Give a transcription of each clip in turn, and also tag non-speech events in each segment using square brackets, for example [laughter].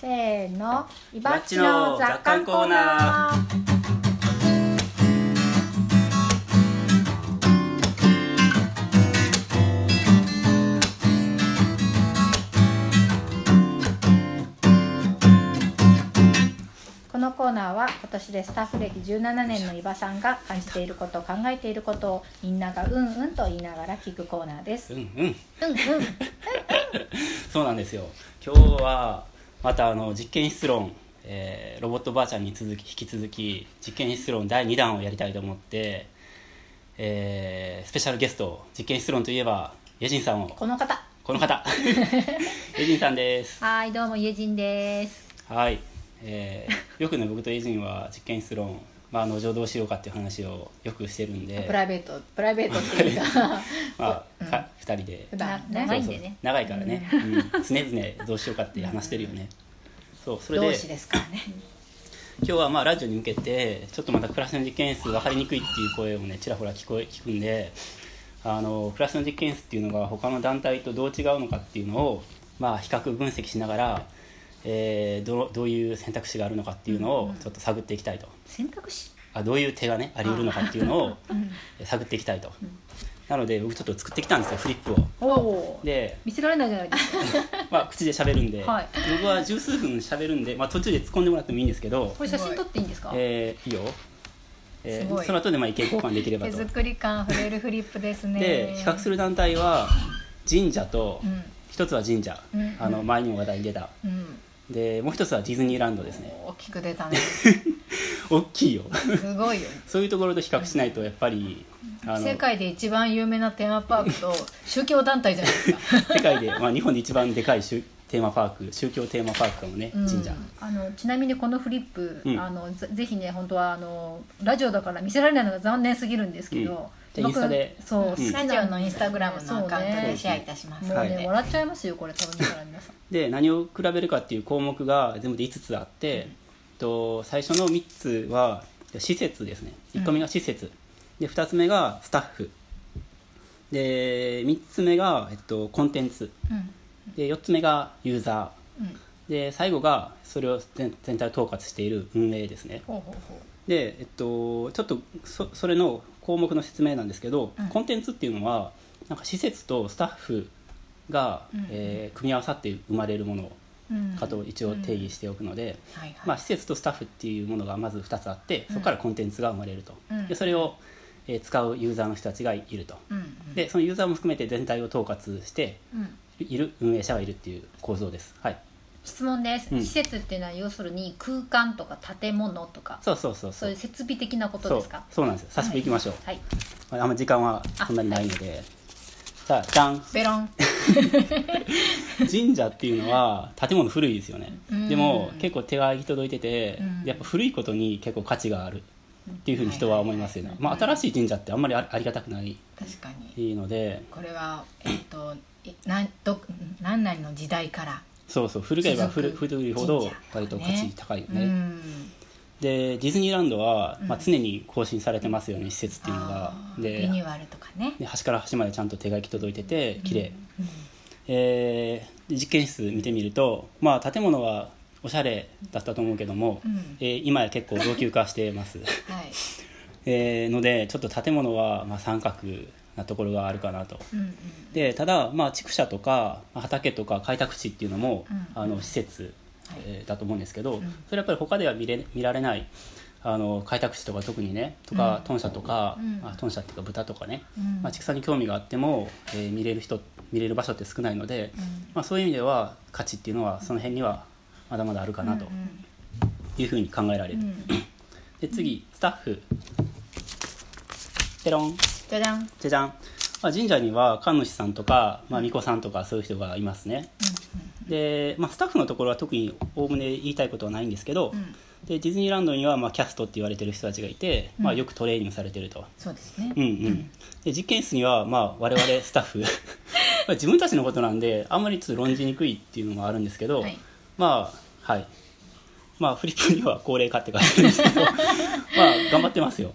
せーの。いばっちばっちのの雑雑感コーナー。このコーナーは今年でスタッフ歴17年の伊庭さんが感じていること考えていることをみんながうんうんと言いながら聞くコーナーです。うんうん。うんうん。[laughs] そうなんですよ。今日はまたあの実験室論、えーロボットばあちゃんに続き引き続き実験室論第2弾をやりたいと思って、えースペシャルゲスト実験室論といえばイェジンさんを。この方。この方。イェジンさんです。はいどうもイエジンです。はい、えーよくね僕とイェジンは実験室論まあ、あの情どうしようかっていう話をよくしてるんで。プライベートプライベートっていうか。[laughs] まあ、か2人で。長いんでね。長いからね、うん、常々どうしようかって話してるよね、そうそれで。同志ですからね。今日はまあラジオに向けてちょっとまたクラスの実験室分かりにくいっていう声をねちらほら聞こえ聞くんであのクラスの実験室っていうのが他の団体とどう違うのかっていうのをまあ比較分析しながら、えーどどういう選択肢があるのかっていうのをちょっと探っていきたいと、選択肢。あどういう手がねあり得るのかっていうのを探っていきたいと、なので僕ちょっと作ってきたんですよフリップを。で見せられないじゃないですか。[laughs] まあ、口で喋るんで、はい。僕は十数分喋るんで、まあ、途中で突っ込んでもらってもいいんですけど。こ、れ写真撮っていいんですか？えーいいよ、えーその後でまあ意見交換できれば手と作り感あふれるフリップですね。で比較する団体は神社と、うん。一つは神社、うん。あの前にも話題に出た。うんでもう一つはディズニーランドですね。大きく出たね。[laughs] 大きいよ。すごいよ [laughs] そういうところと比較しないとやっぱりあの世界で一番有名なテーマパークと [laughs] 宗教団体じゃないですか。世界で、まあ、日本で一番でかい宗テーマパーク宗教テーマパークかもねうん。神社、あのちなみにこのフリップ、うん。あのぜぜひね本当はあのラジオだから見せられないのが残念すぎるんですけど、じゃあインスタで僕そう、うん。好きラジオのインスタグラムのアカウントでシェアいたしますもうね、ので、笑っちゃいますよこれ多分見たら皆さん。で何を比べるかっていう項目が全部で5つあって、と最初の3つは施設ですね。1個目が施設、で2つ目がスタッフ。で3つ目が、えっと、コンテンツ。うん。で4つ目がユーザうん。ーで最後がそれを全全体を統括している運営ですね。ほうほうほで、えっと、ちょっとそそれの項目の説明なんですけど、うん。コンテンツっていうのはなんか施設とスタッフが、うんえー組み合わさって生まれるものかと一応定義しておくので、はいはい。まあ、施設とスタッフっていうものがまず2つあってそこからコンテンツが生まれると、うん。でそれを、えー使うユーザーの人たちがいると、でそのユーザーも含めて全体を統括してうん。いる運営者がいるっていう構造です。はい質問です、うん。施設っていうのは要するに空間とか建物とか。そうそうそうそう。そういう設備的なことそうですか？そう。なんですよ。早速い。きましょう、はい。あんま時間はそんなにないので。じゃあじゃん。ベロン。[laughs] 神社っていうのは建物古いですよね。うん。でも結構手が行き届いててうん。やっぱ古いことに結構価値がある。っていうふうに人は思いますよね。はい。まあ新しい神社ってあんまりあありがたくない確かに。ので。これはえっといなんど何々の時代からそうそう古ければ古いほど割と価値高いようね。ん。でディズニーランドはまあうん常に更新されてますよね施設っていうのが。でリニューアルとかね。で端から端までちゃんと手が行き届いてて綺麗。うん。えーで実験室見てみるとまあ建物はおしゃれだったと思うけども、うん。えー今や結構老朽化してます、はい。[laughs] えーのでちょっと建物はまあ三角なところがあるかなと。うんうん。でただまあ畜舎とかまあ畑とか開拓地っていうのも、うん。あの施設、はい。えーだと思うんですけど、ん。それやっぱり他では見れ見られないあの開拓地とか特にねとか、うん。豚舎とか、あ、豚舎っていうか豚とかね、うん。まあ、畜産に興味があっても、えー見れる人見れる場所って少ないので、うん。まあ、そういう意味では価値っていうのはその辺にはまだまだあるかなというふうに考えられる、うんうん。で次スタッフ。ペロンじゃじゃん。じゃじゃん、まあ、神社には神主さんとか、まあ、巫女さんとかそういう人がいますね。で、まあ、スタッフのところは特におおむね言いたいことはないんですけど、うん。でディズニーランドにはまあキャストって言われてる人たちがいて、まあ、よくトレーニングされてると、そうですね。うん。うん、で実験室にはまあ我々スタッフ。[laughs] まあ自分たちのことなんであんまりちょっと論じにくいっていうのもあるんですけど、はい。まあはいまあフリップには高齢化って書いてるんですけど [laughs] まあ頑張ってますよ。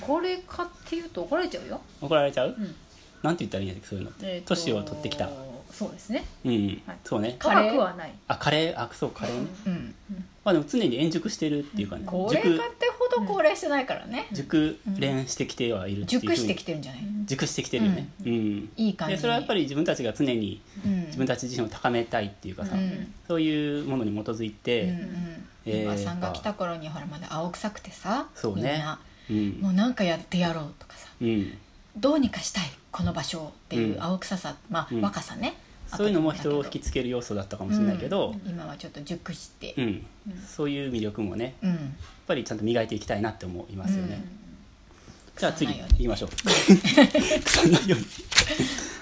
高齢化っていうと怒られちゃうよ、怒られちゃう、うん。なんて言ったらいいんだっけそういうの。ってえーを取ってきた。そうですね。うん、はい。そうね。辛くはない。あカレー？あそうカレーね、うん。まあでも常に円熟してるっていうかね、高齢化ってほど高齢してないからね。熟熟練してきてはいるっていう熟してきてるんじゃない熟してきてるよね。うん、いい感じ。にでそれはやっぱり自分たちが常にうん。自分たち自身を高めたいっていうかさ、うん。そういうものに基づいて、うんうん。えーおばさんが来た頃にほらまだ青臭くてさそうね。みんな。うん。もうなんかやってやろうとかさうん、どうにかしたいこの場所をっていううん。青臭さ、まあ、うん。若さね。そういうのも人を引きつつける要素だったかもしれないけど、今はちょっと熟して。うん。そういう魅力もねやっうん、ぱりちゃんと磨いていきたいなって思いますよね、じゃあ次行きましょう。[laughs] 腐らないように。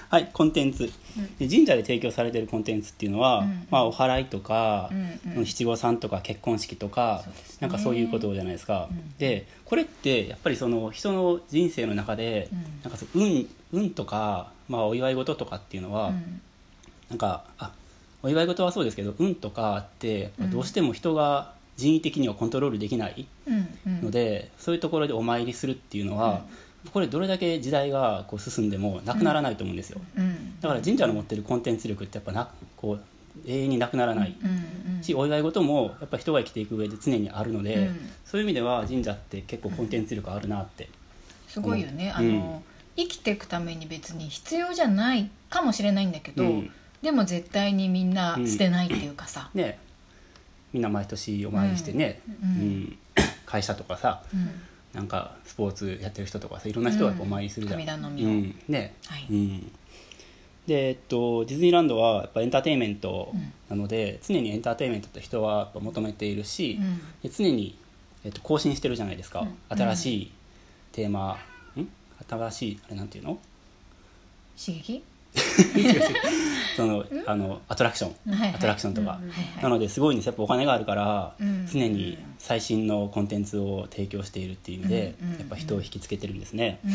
はいコンテンツ、で神社で提供されてるコンテンツっていうのは、うん。まあ、お祓いとか、うんうん。七五三とか結婚式とか、ね。なんかそういうことじゃないですか、うん。でこれってやっぱりその人の人生の中で、うん。なんかそう運運とか、まあ、お祝い事とかっていうのは、うん。なんかあお祝い事はそうですけど運とかってどうしても人が人為的にはコントロールできないので、そういうところでお参りするっていうのは、これどれだけ時代がこう進んでもなくならないと思うんですよ、うんだから神社の持ってるコンテンツ力ってやっぱなこう永遠になくならない、しお祝い事もやっぱ人が生きていく上で常にあるので、うん。そういう意味では神社って結構コンテンツ力あるなって、すごいよね、うん。あの生きていくために別に必要じゃないかもしれないんだけど、うん。でも絶対にみんな捨てないっていうかさ、ねみんな毎年お参りしてね、うん。うん。会社とかさうん。なんかスポーツやってる人とかさいろんな人がお参りするじゃん、うん。ね。はい。うん。でえっと、ディズニーランドはやっぱエンターテインメントなので、常にエンターテインメントって人は求めているし、うん。で常に、えっと、更新してるじゃないですか、新しいテーマ、ん？新しいあれなんていうの？刺激？[laughs] そのあのアトラクション、はいはい。アトラクションとか、はいはい。なのですごいんですやっぱお金があるから、うん。常に最新のコンテンツを提供しているっていう意味で、うんうんやっぱ人を引きつけてるんですね、うん。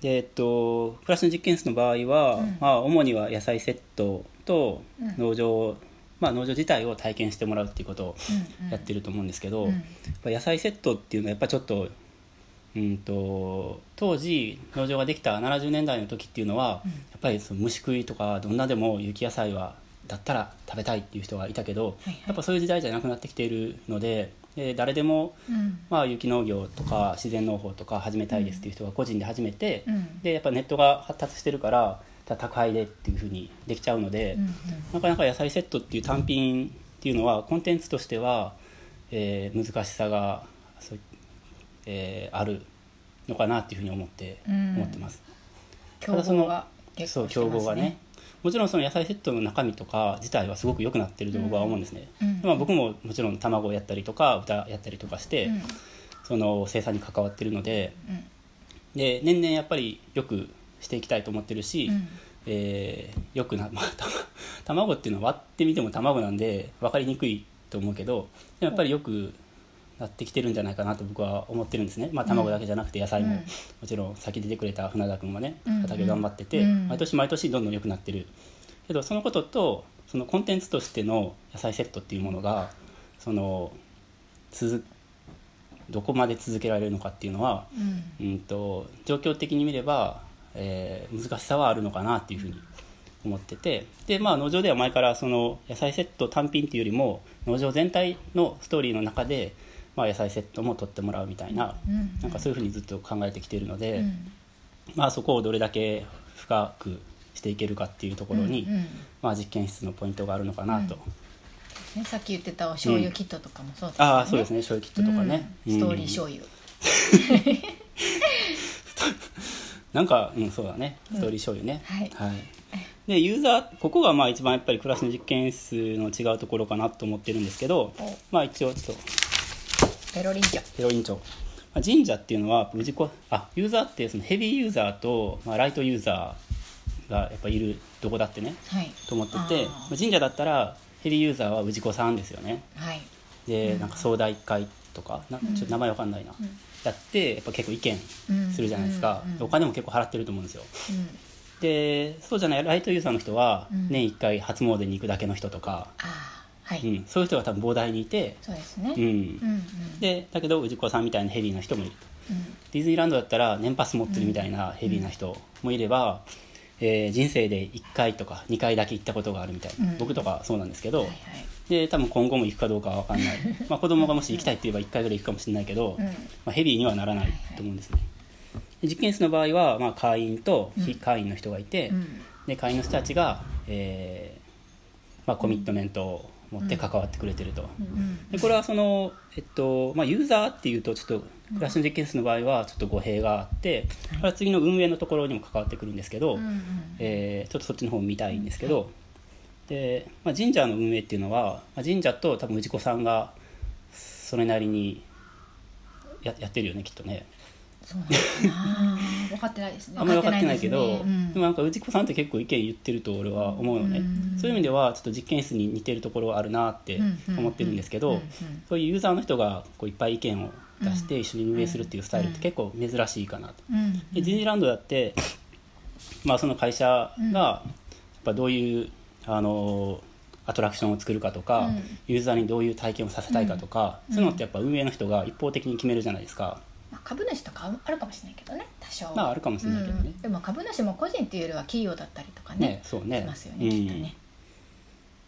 でえっとプラスの実験室の場合は、うん。まあ、主には野菜セットとうん。農場、まあ、農場自体を体験してもらうっていうことをうん。やってると思うんですけど、うん。やっぱ野菜セットっていうのはやっぱちょっと,、うん、と当時農場ができた70年代の時っていうのは、うん。やっぱりその虫食いとかどんなでも有機野菜はだったら食べたいっていう人がいたけど、はいはい。やっぱそういう時代じゃなくなってきているのでで誰でも、うん。まあ、有機農業とか自然農法とか始めたいですっていう人が個人で始めて、うん。でやっぱネットが発達してるから宅配でっていうふうにできちゃうので、うん。なかなか野菜セットっていう単品っていうのはコンテンツとしては、えー難しさがえーあるのかなっていうふうに思って、うん。思ってます。競合が結そう構してます競合がね。もちろんその野菜セットの中身とか自体はすごく良くなってると僕は思うんですね、うん。まあ、僕ももちろん卵をやったりとか豚やったりとかして、うん。その生産に関わってるのでうん。で年々やっぱりよくしていきたいと思ってるし、うん。えーよくな、まあ、た卵っていうのは割ってみても卵なんで分かりにくいと思うけどやっぱりよくなってきてるんじゃないかなと僕は思ってるんですね、まあ、卵だけじゃなくて野菜も、うん。もちろん先出てくれた船田君もねうん。畑頑張ってて、うん。毎年毎年どんどん良くなってる。けどそのこととそのコンテンツとしての野菜セットっていうものがその続どこまで続けられるのかっていうのは、うん。うん、と状況的に見れば、えー難しさはあるのかなっていうふうに思ってて。で、まあ、農場では前からその野菜セット単品っていうよりも農場全体のストーリーの中で、まあ、野菜セットも取ってもらうみたいな,、うん。なんかそういうふうにずっと考えてきているので、うん。まあ、そこをどれだけ深くしていけるかっていうところに、うんうん。まあ、実験室のポイントがあるのかなと、ね、さっき言ってたお醤油キットとかもそうですよね、ああそうですね。醤油キットとかね、うん。ストーリーうん醤油、[laughs] なんか、うん、そうだね。ストーリー醤油ね、はい。でユーザーここがまあ一番やっぱりクラスの実験室の違うところかなと思ってるんですけどお。まあ一応ちょっとペロリンチョ。ヘロイン長、まあ、神社っていうのは氏子あユーザーってそのヘビーユーザーと、まあ、ライトユーザーがやっぱいるどこだってね。はい。と思っててまあ神社だったらヘビーユーザーは氏子さんですよね。はい。でなんか総大会とかなちょっと名前わかんないな、やってやっぱ結構意見するじゃないですか、うん。うん。お金も結構払ってると思うんですよ。うん。でそうじゃないライトユーザーの人はうん。年1回初詣に行くだけの人とか、はい、うん、そういう人が多分膨大にいて、そうですね、うん。うんうん。でだけど氏子さんみたいなヘビーな人もいると。うん。ディズニーランドだったら年パス持ってるみたいなヘビーな人もいれば、えー人生で1回とか2回だけ行ったことがあるみたいな、うん。僕とかそうなんですけど、はいはい。で多分今後も行くかどうかは分かんない、[laughs] まあ、子供がもし行きたいって言えば1回ぐらい行くかもしれないけど、うん。まあ、ヘビーにはならないと思うんですね。で実験室の場合は、まあ、会員と非会員の人がいて、うん。で会員の人たちが、えーまあ、コミットメントを持って関わってくれてると、うん。でこれはその、えっとまあ、ユーザーっていうとちょっとクラスの実験室の場合はちょっと語弊があって、これは次の運営のところにも関わってくるんですけど、うんうんえーちょっとそっちの方を見たいんですけど、でまあ、神社の運営っていうのは、まあ、神社と多分氏子さんがそれなりにややってるよねきっとねそうなんだな分かってないですね。あんまり分かってないけどねうん。でもなんか氏子さんって結構意見言ってると俺は思うのね、うん。そういう意味ではちょっと実験室に似てるところはあるなって思ってるんですけど、そういうユーザーの人がこういっぱい意見を出して一緒に運営するっていうスタイルって結構珍しいかなと。うん。でディズニーランドだって、まあ、その会社がやっぱどういうあのアトラクションを作るかとか、うん。ユーザーにどういう体験をさせたいかとか、そういうのってやっぱ運営の人が一方的に決めるじゃないですか、まあ、株主とかあるかもしれないけどね多少。まああるかもしれないけどね。うん。でも株主も個人っていうよりは企業だったりとかねねそうね。しますよね、きっとね。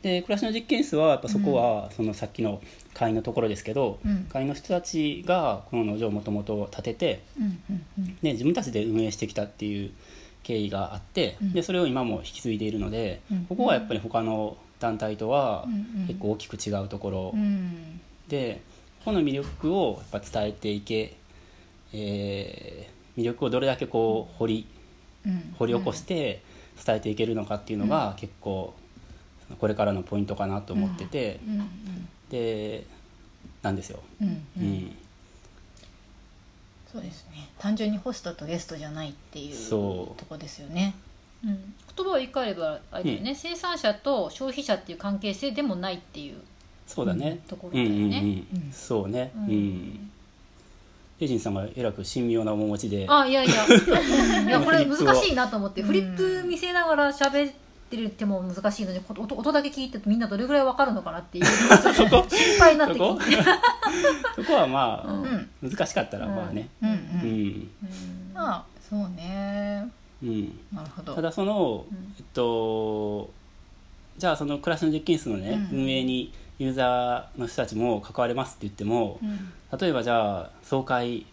で暮らしの実験室はやっぱそこは、そのさっきの会員のところですけど、うん。会員の人たちがこの農場をもともと建ててうんうんうん。で自分たちで運営してきたっていう経緯があって、うん。でそれを今も引き継いでいるので、うん。ここはやっぱり他の団体とは結構大きく違うところうん。で、この魅力をやっぱ伝えていけ、えー魅力をどれだけこう掘りうん。掘り起こして伝えていけるのかっていうのが結構これからのポイントかなと思ってて、うん。うん。でなんですよ。うん。ううん。んそうですね。単純にホストとゲストじゃないっていうそう。とこですよね。うん、言葉を言い換えればあれだよね、生産者と消費者っていう関係性でもないっていうそうだね、ところうんうんだよね、うん、そうね、ううんんエイジンさんがえらく神妙な面持ちで。あいやいや。[laughs] いやこれ難しいなと思って。うん。フリップ見せながら喋ってるっても難しいのにこ音音だけ聞いてみんなどれぐらいわかるのかなっていう。心配になってそこきて。そこ？[laughs] はまあ、うん。難しかったらまあね。うんううん。ん、まあそうね。うん、なるほど。ただその、うん。えっとじゃあその暮らしの実験室のね、うん。運営にユーザーの人たちも関われますって言ってもうん。例えばじゃあ総会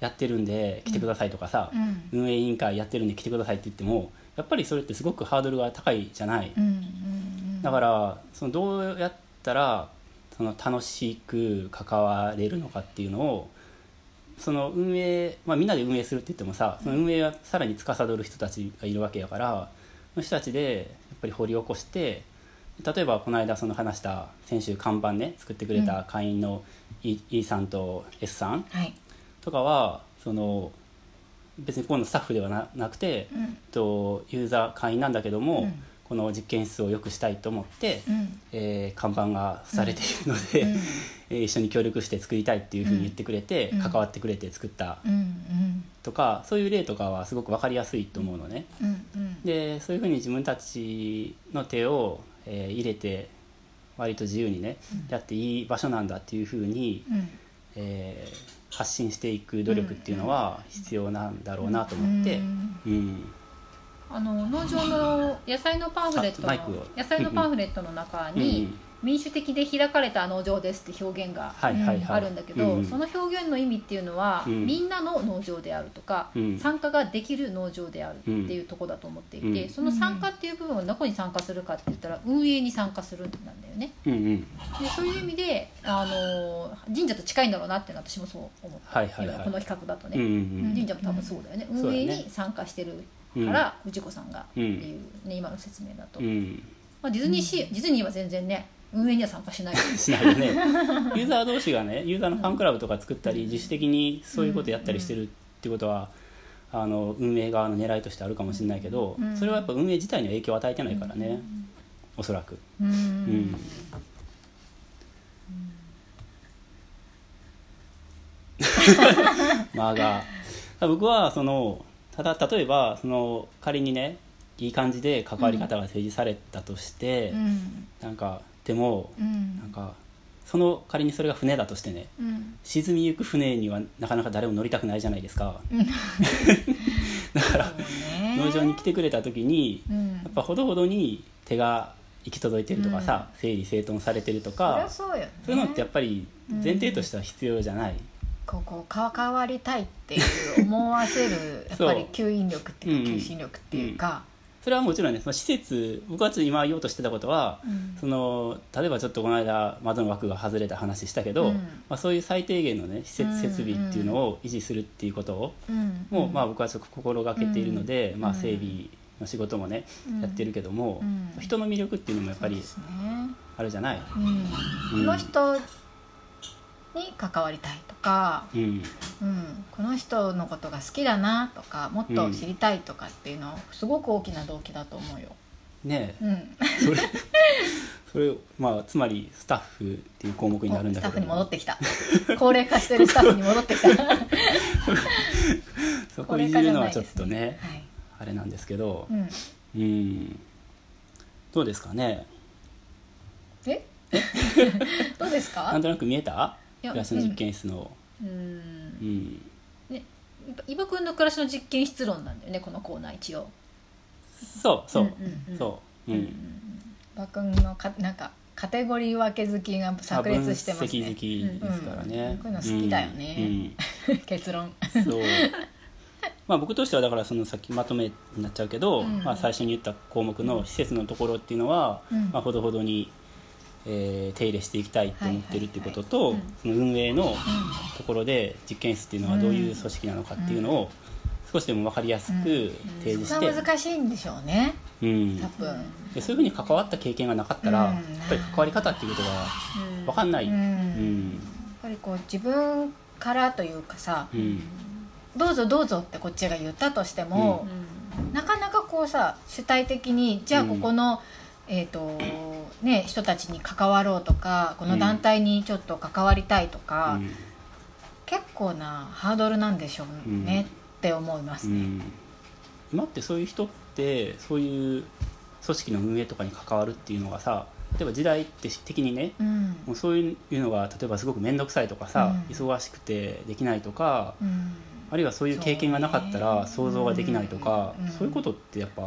やってるんで来てくださいとかさ、うん。運営委員会やってるんで来てくださいって言ってもやっぱりそれってすごくハードルが高いじゃない、うんうん。だからそのどうやったらその楽しく関われるのかっていうのをその運営、まあ、みんなで運営するって言ってもさその運営はさらに司る人たちがいるわけやからその人たちでやっぱり掘り起こして例えばこの間その話した先週看板ね作ってくれた会員の E, E さんと S さんはい。とかはその別にここのスタッフではななくて、うん。とユーザー会員なんだけども、うん。この実験室を良くしたいと思って、うん。えー看板がされているので、うん。[laughs] えー一緒に協力して作りたいっていうふうに言ってくれて、うん。関わってくれて作ったとかそういう例とかはすごく分かりやすいと思うのね。でそういうふうに自分たちの手を、えー入れて割と自由にね、やっていい場所なんだっていうふうに、うん。えー発信していく努力っていうのは必要なんだろうなと思って、うん。うん。あの農場の野菜のパンフレットの野菜のパンフレットの中うん。に、民主的で開かれた農場ですって表現があるんだけど、うんその表現の意味っていうのは、うん。みんなの農場であるとか、うん。参加ができる農場であるっていうところだと思っていて、うん。その参加っていう部分はどこに参加するかって言ったら運営に参加するんだよね。でそういう意味であの神社と近いんだろうなっていうのは私もそう思った、はいはいはい。この比較だとね、神社も多分そうだよね、うん。運営に参加してるから、氏子さんがってうんいう、ね、今の説明だと、うん。まあ、ディズニーシー、ディズニーは全然ね運営には参加しない。[laughs] しないよね。ユーザー同士がねユーザーのファンクラブとか作ったり自主的にそういうことやったりしてるってことはあの運営側の狙いとしてあるかもしれないけどうん。それはやっぱ運営自体には影響を与えてないからね。おそらく。ううん。ん。[laughs] まあが僕はそのただ例えばその仮にねいい感じで関わり方が提示されたとして、うん。なんかでもうん。なんかその仮にそれが船だとしてねうん。沈みゆく船にはなかなか誰も乗りたくないじゃないですか。[laughs] だから農場に来てくれた時にうん。やっぱほどほどに手が行き届いてるとかさ、整理整頓されてるとかそういうのってやっぱり前提としては必要じゃない、ここ関 [laughs] わりたいっていう思わせるやっぱり吸引力っていうか求心力っていうか、それはもちろんねその施設僕はちょっと今言おうとしてたことは、うん。その例えばちょっとこの間窓の枠が外れた話したけど、うん。まあ、そういう最低限のね施うん設設備っていうのを維持するっていうことを、うんもうまあ僕はちょっと心がけているので、うんまあ、整備の仕事もね、うんやってるけども、うん。人の魅力っていうのもやっぱりあるじゃない、うん。この人に関わりたいとか、うん、うん、この人のことが好きだなとかもっと知りたいとかっていうのはすごく大きな動機だと思うよ。ねえ。うん、それ [laughs] それまあつまりスタッフっていう項目になるんだけど。スタッフに戻ってきた。高齢化してるスタッフに戻ってきた。[laughs] そこにいるのはちょっとね化じゃないあれなんですけど。はい。うん、うんどうですかね。え？[laughs] どうですか？なんとなく見えた？いやクラスの実験室の。うん。うん。ね伊庭君の暮らしの実験室論なんだよねこのコーナー一応。そうそう、うんうんうん。そう。うん、馬くんのかなんかカテゴリー分け好きが炸裂してます分析好ねきですからね、こういうの好きだよね。[laughs] 結論。そう。まあ僕としてはだからそのさっきまとめになっちゃうけど、うん。まあ、最初に言った項目の施設のところっていうのは、うん。まあ、ほどほどに、えー手入れしていきたいと思ってるっていうことと、その運営のところで実験室っていうのはどういう組織なのかっていうのを少しでも分かりやすく提示して、そこが難しいんでしょうね。うん。多分。でそういうふうに関わった経験がなかったら、うん。やっぱり関わり方っていうことが分かんない、うん。うん。やっぱりこう自分からというかさうん。どうぞどうぞってこっちが言ったとしても、なかなかこうさ主体的にじゃあここの、えーとね、人たちに関わろうとかこの団体にちょっと関わりたいとか、うん。結構なハードルなんでしょうね、って思いますね。うん。今ってそういう人ってそういう組織の運営とかに関わるっていうのがさ例えば時代って的にねうん。もうそういうのが例えばすごく面倒くさいとかさ、うん。忙しくてできないとかうん。あるいはそういう経験がなかったら想像ができないとか、うん。そういうことってやっぱ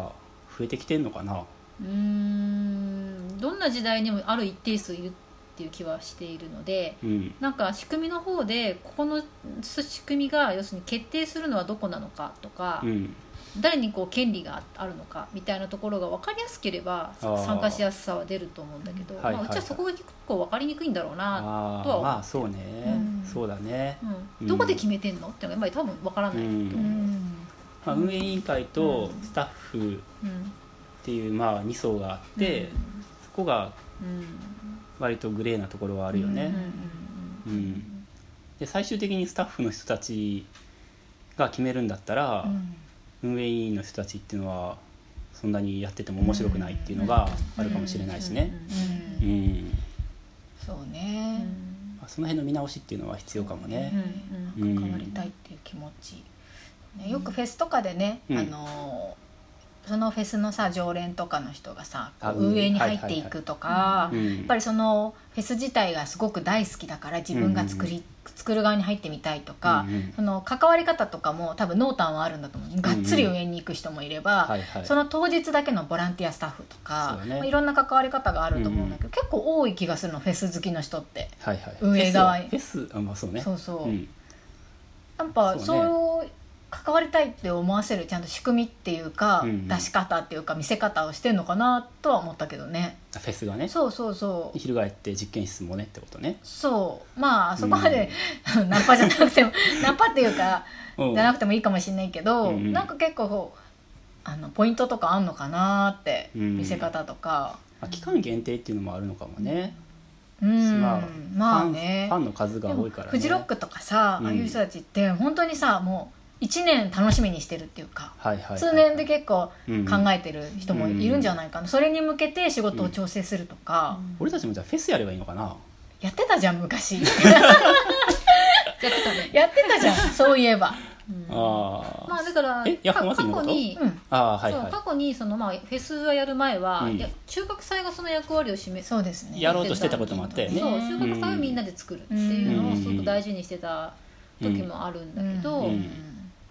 増えてきてんのかな？うーんどんな時代にもある一定数いるっていう気はしているのでうん。なんか仕組みの方でここの仕組みが要するに決定するのはどこなのかとか、うん。誰にこう権利があるのかみたいなところが分かりやすければ参加しやすさは出ると思うんだけど、まあ、うちはそこが結構分かりにくいんだろうな、あとは思うあまあそうね、うん。そうだね、うん、どこで決めてんのっていうのがやっぱり多分分からないと思う、まあ、運営委員会とうんスタッフっうんていうまあ2層があって、そこがうん。割とグレーなところはあるよね、ううんんで最終的にスタッフの人たちが決めるんだったら、うん。運営委員の人たちっていうのはそんなにやってても面白くないっていうのがあるかもしれないしね、ううん。んそううん。ね、まあその辺の見直しっていうのは必要かもね。うんうん関わりたいっていう気持ち、ね、よくフェスとかでね、うん。あのそのフェスのさ常連とかの人がさ運営に入っていくとか、うん。やっぱりそのフェス自体がすごく大好きだから自分が作り、作る側に入ってみたいとか、うんうん。その関わり方とかも多分濃淡はあるんだと思うがっつり運営に行く人もいれば、その当日だけのボランティアスタッフとかね。まあいろんな関わり方があると思うんだけど、結構多い気がするのフェス好きの人って。はいはい運営側フェスはフェスあまあそうね。そうそう、ん。やっぱそうねそう関わりたいって思わせるちゃんと仕組みっていうか、うんうん。出し方っていうか見せ方をしてんのかなとは思ったけどね。あフェスがね。そうそうそう。翻って実験室もねってことね。そう。まあそこまで、[laughs] ナンパじゃなくても [laughs] ナンパっていうかうんじゃなくてもいいかもしれないけど、うん。うんなんか結構あのポイントとかあんのかなって、うん。見せ方とか。まあ期間限定っていうのもあるのかもね、うん。まあまあね。ファンの数が多いからね。フジロックとかさ、うん。ああいう人たちって本当にさもう1年楽しみにしてるっていうか、はいはいはい通年で結構うん。考えてる人もいるんじゃないかな、それに向けて仕事を調整するとか、俺たちもじゃあフェスやればいいのかな？やってたじゃん昔。やってたねやってたじゃんそういえば。ああまあだから過去に、うん。ああはいそうは過去にその、まあ、フェスをやる前は、うん。いや中学祭がその役割を占めそうですね。やろうとしてたこともあったよね。そう中学祭をみんなで作るっていうのをすごく大事にしてた時もあるんだけど、うん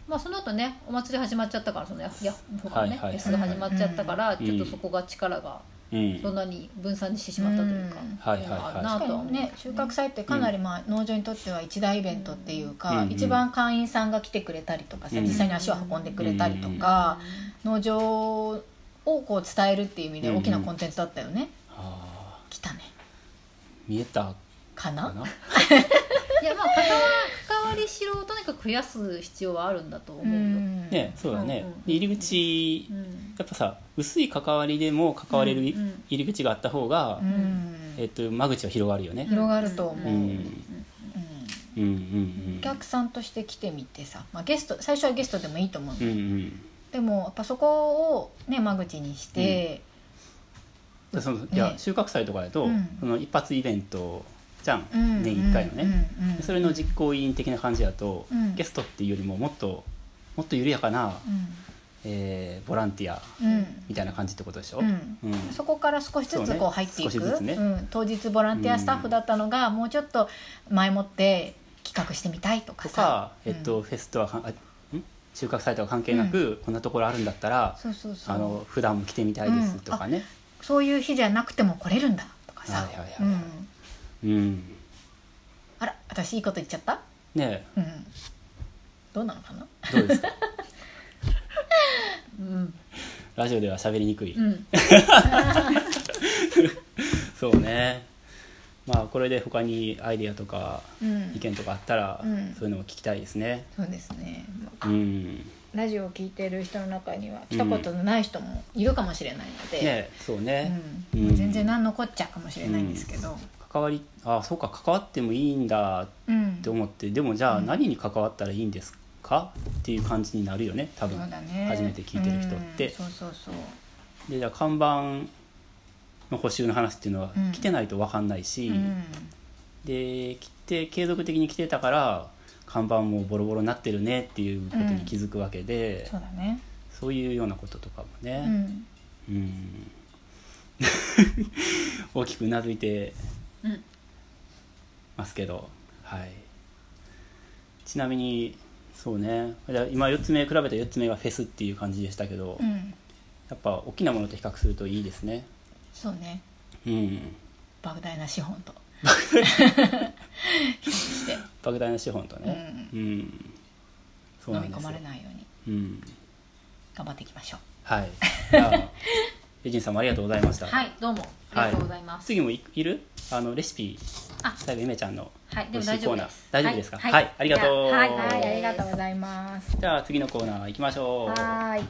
まあその後ねお祭り始まっちゃったからそのやや他のね、はいはいはい S が始まっちゃったから、うん。ちょっとそこが力がうん。そんなに分散してしまったというか、うん。はいはいはいあるな確かにね収穫祭ってかなりまあ農場にとっては一大イベントっていうか、うん一番会員さんが来てくれたりとかさ、うん。実際に足を運んでくれたりとか、農場をこう伝えるっていう意味で大きなコンテンツだったよね、あ来たね。ー見えたかな？かな？[laughs] いやまあ関わ関わりしろをとにかく増やす必要はあるんだと思うよ、ん。ねそうだね。うんうんで入り口うん。やっぱさ薄い関わりでも関われるうんうん入り口があった方が、うん。えっと、間口は広がるよね、広がると思う、うん。うん。うんうんお客さんとして来てみてさ、まあ、ゲスト最初はゲストでもいいと思う、うんうん。でもやっぱそこをね間口にして、でそのいやね。収穫祭とかだと、うん。その一発イベントじゃん、うん年1回のね、それの実行委員的な感じだと、うん。ゲストっていうよりももっともっと緩やかな、うえーボランティアみたいな感じってことでしょ、うん。うん。そこから少しずつこう入っていく、少しずつね。うん、当日ボランティアスタッフだったのが、もうちょっと前もって企画してみたいとかさ。えっとフェスとはあん？収穫祭とは関係なく、こんなところあるんだったらそうそうそう。あの普段も来てみたいですとかね、そういう日じゃなくても来れるんだとかさ、はいはいはいうん、うんあら私いいこと言っちゃった、ねうん、どうなのかな、えどうですか？[laughs] うん。ラジオでは喋りにくい、うん。[laughs] そうね。まあこれで他にアイデアとかうん。意見とかあったら、うん。そういうのも聞きたいですね。そうですね。うん。ラジオを聞いてる人の中には来たことのない人もいるかもしれないので、ねえそうね、うん。うん。全然何のこっちゃかもしれないんですけど、関わりあそうか関わってもいいんだっうん。て思ってでもじゃあ何に関わったらいいんですか？っていう感じになるよね多分。ね。初めて聞いてる人って。うん。そうそうそう。でじゃあ看板の補修の話っていうのはうん。来てないと分かんないし、うん。で来て継続的に来てたから看板もボロボロになってるねっていうことに気づくわけで、そうだね。そういうようなこととかもうね、ん。うん。[laughs] 大きくうなずいてうん。ますけど、はい、ちなみにそうね。今4つ目比べた4つ目がフェスっていう感じでしたけど、うん。やっぱ大きなものと比較するといいですね。そうね。うん。莫大な資本と。[laughs] 莫大な資本とね。うん、そう飲み込まなんですよ。れないように。うん。頑張っていきましょう。はい。じゃあ [laughs] レジンさんもありがとうございました。はいどうもありがとうございます、次もいいる？あのレシピあ。最後ゆめちゃんのはいでも美味しいコーナー大丈夫です。大丈夫ですか？はい。はい、ありがとう。はいはいありがとうございます。じゃあ次のコーナー行きましょう。はーい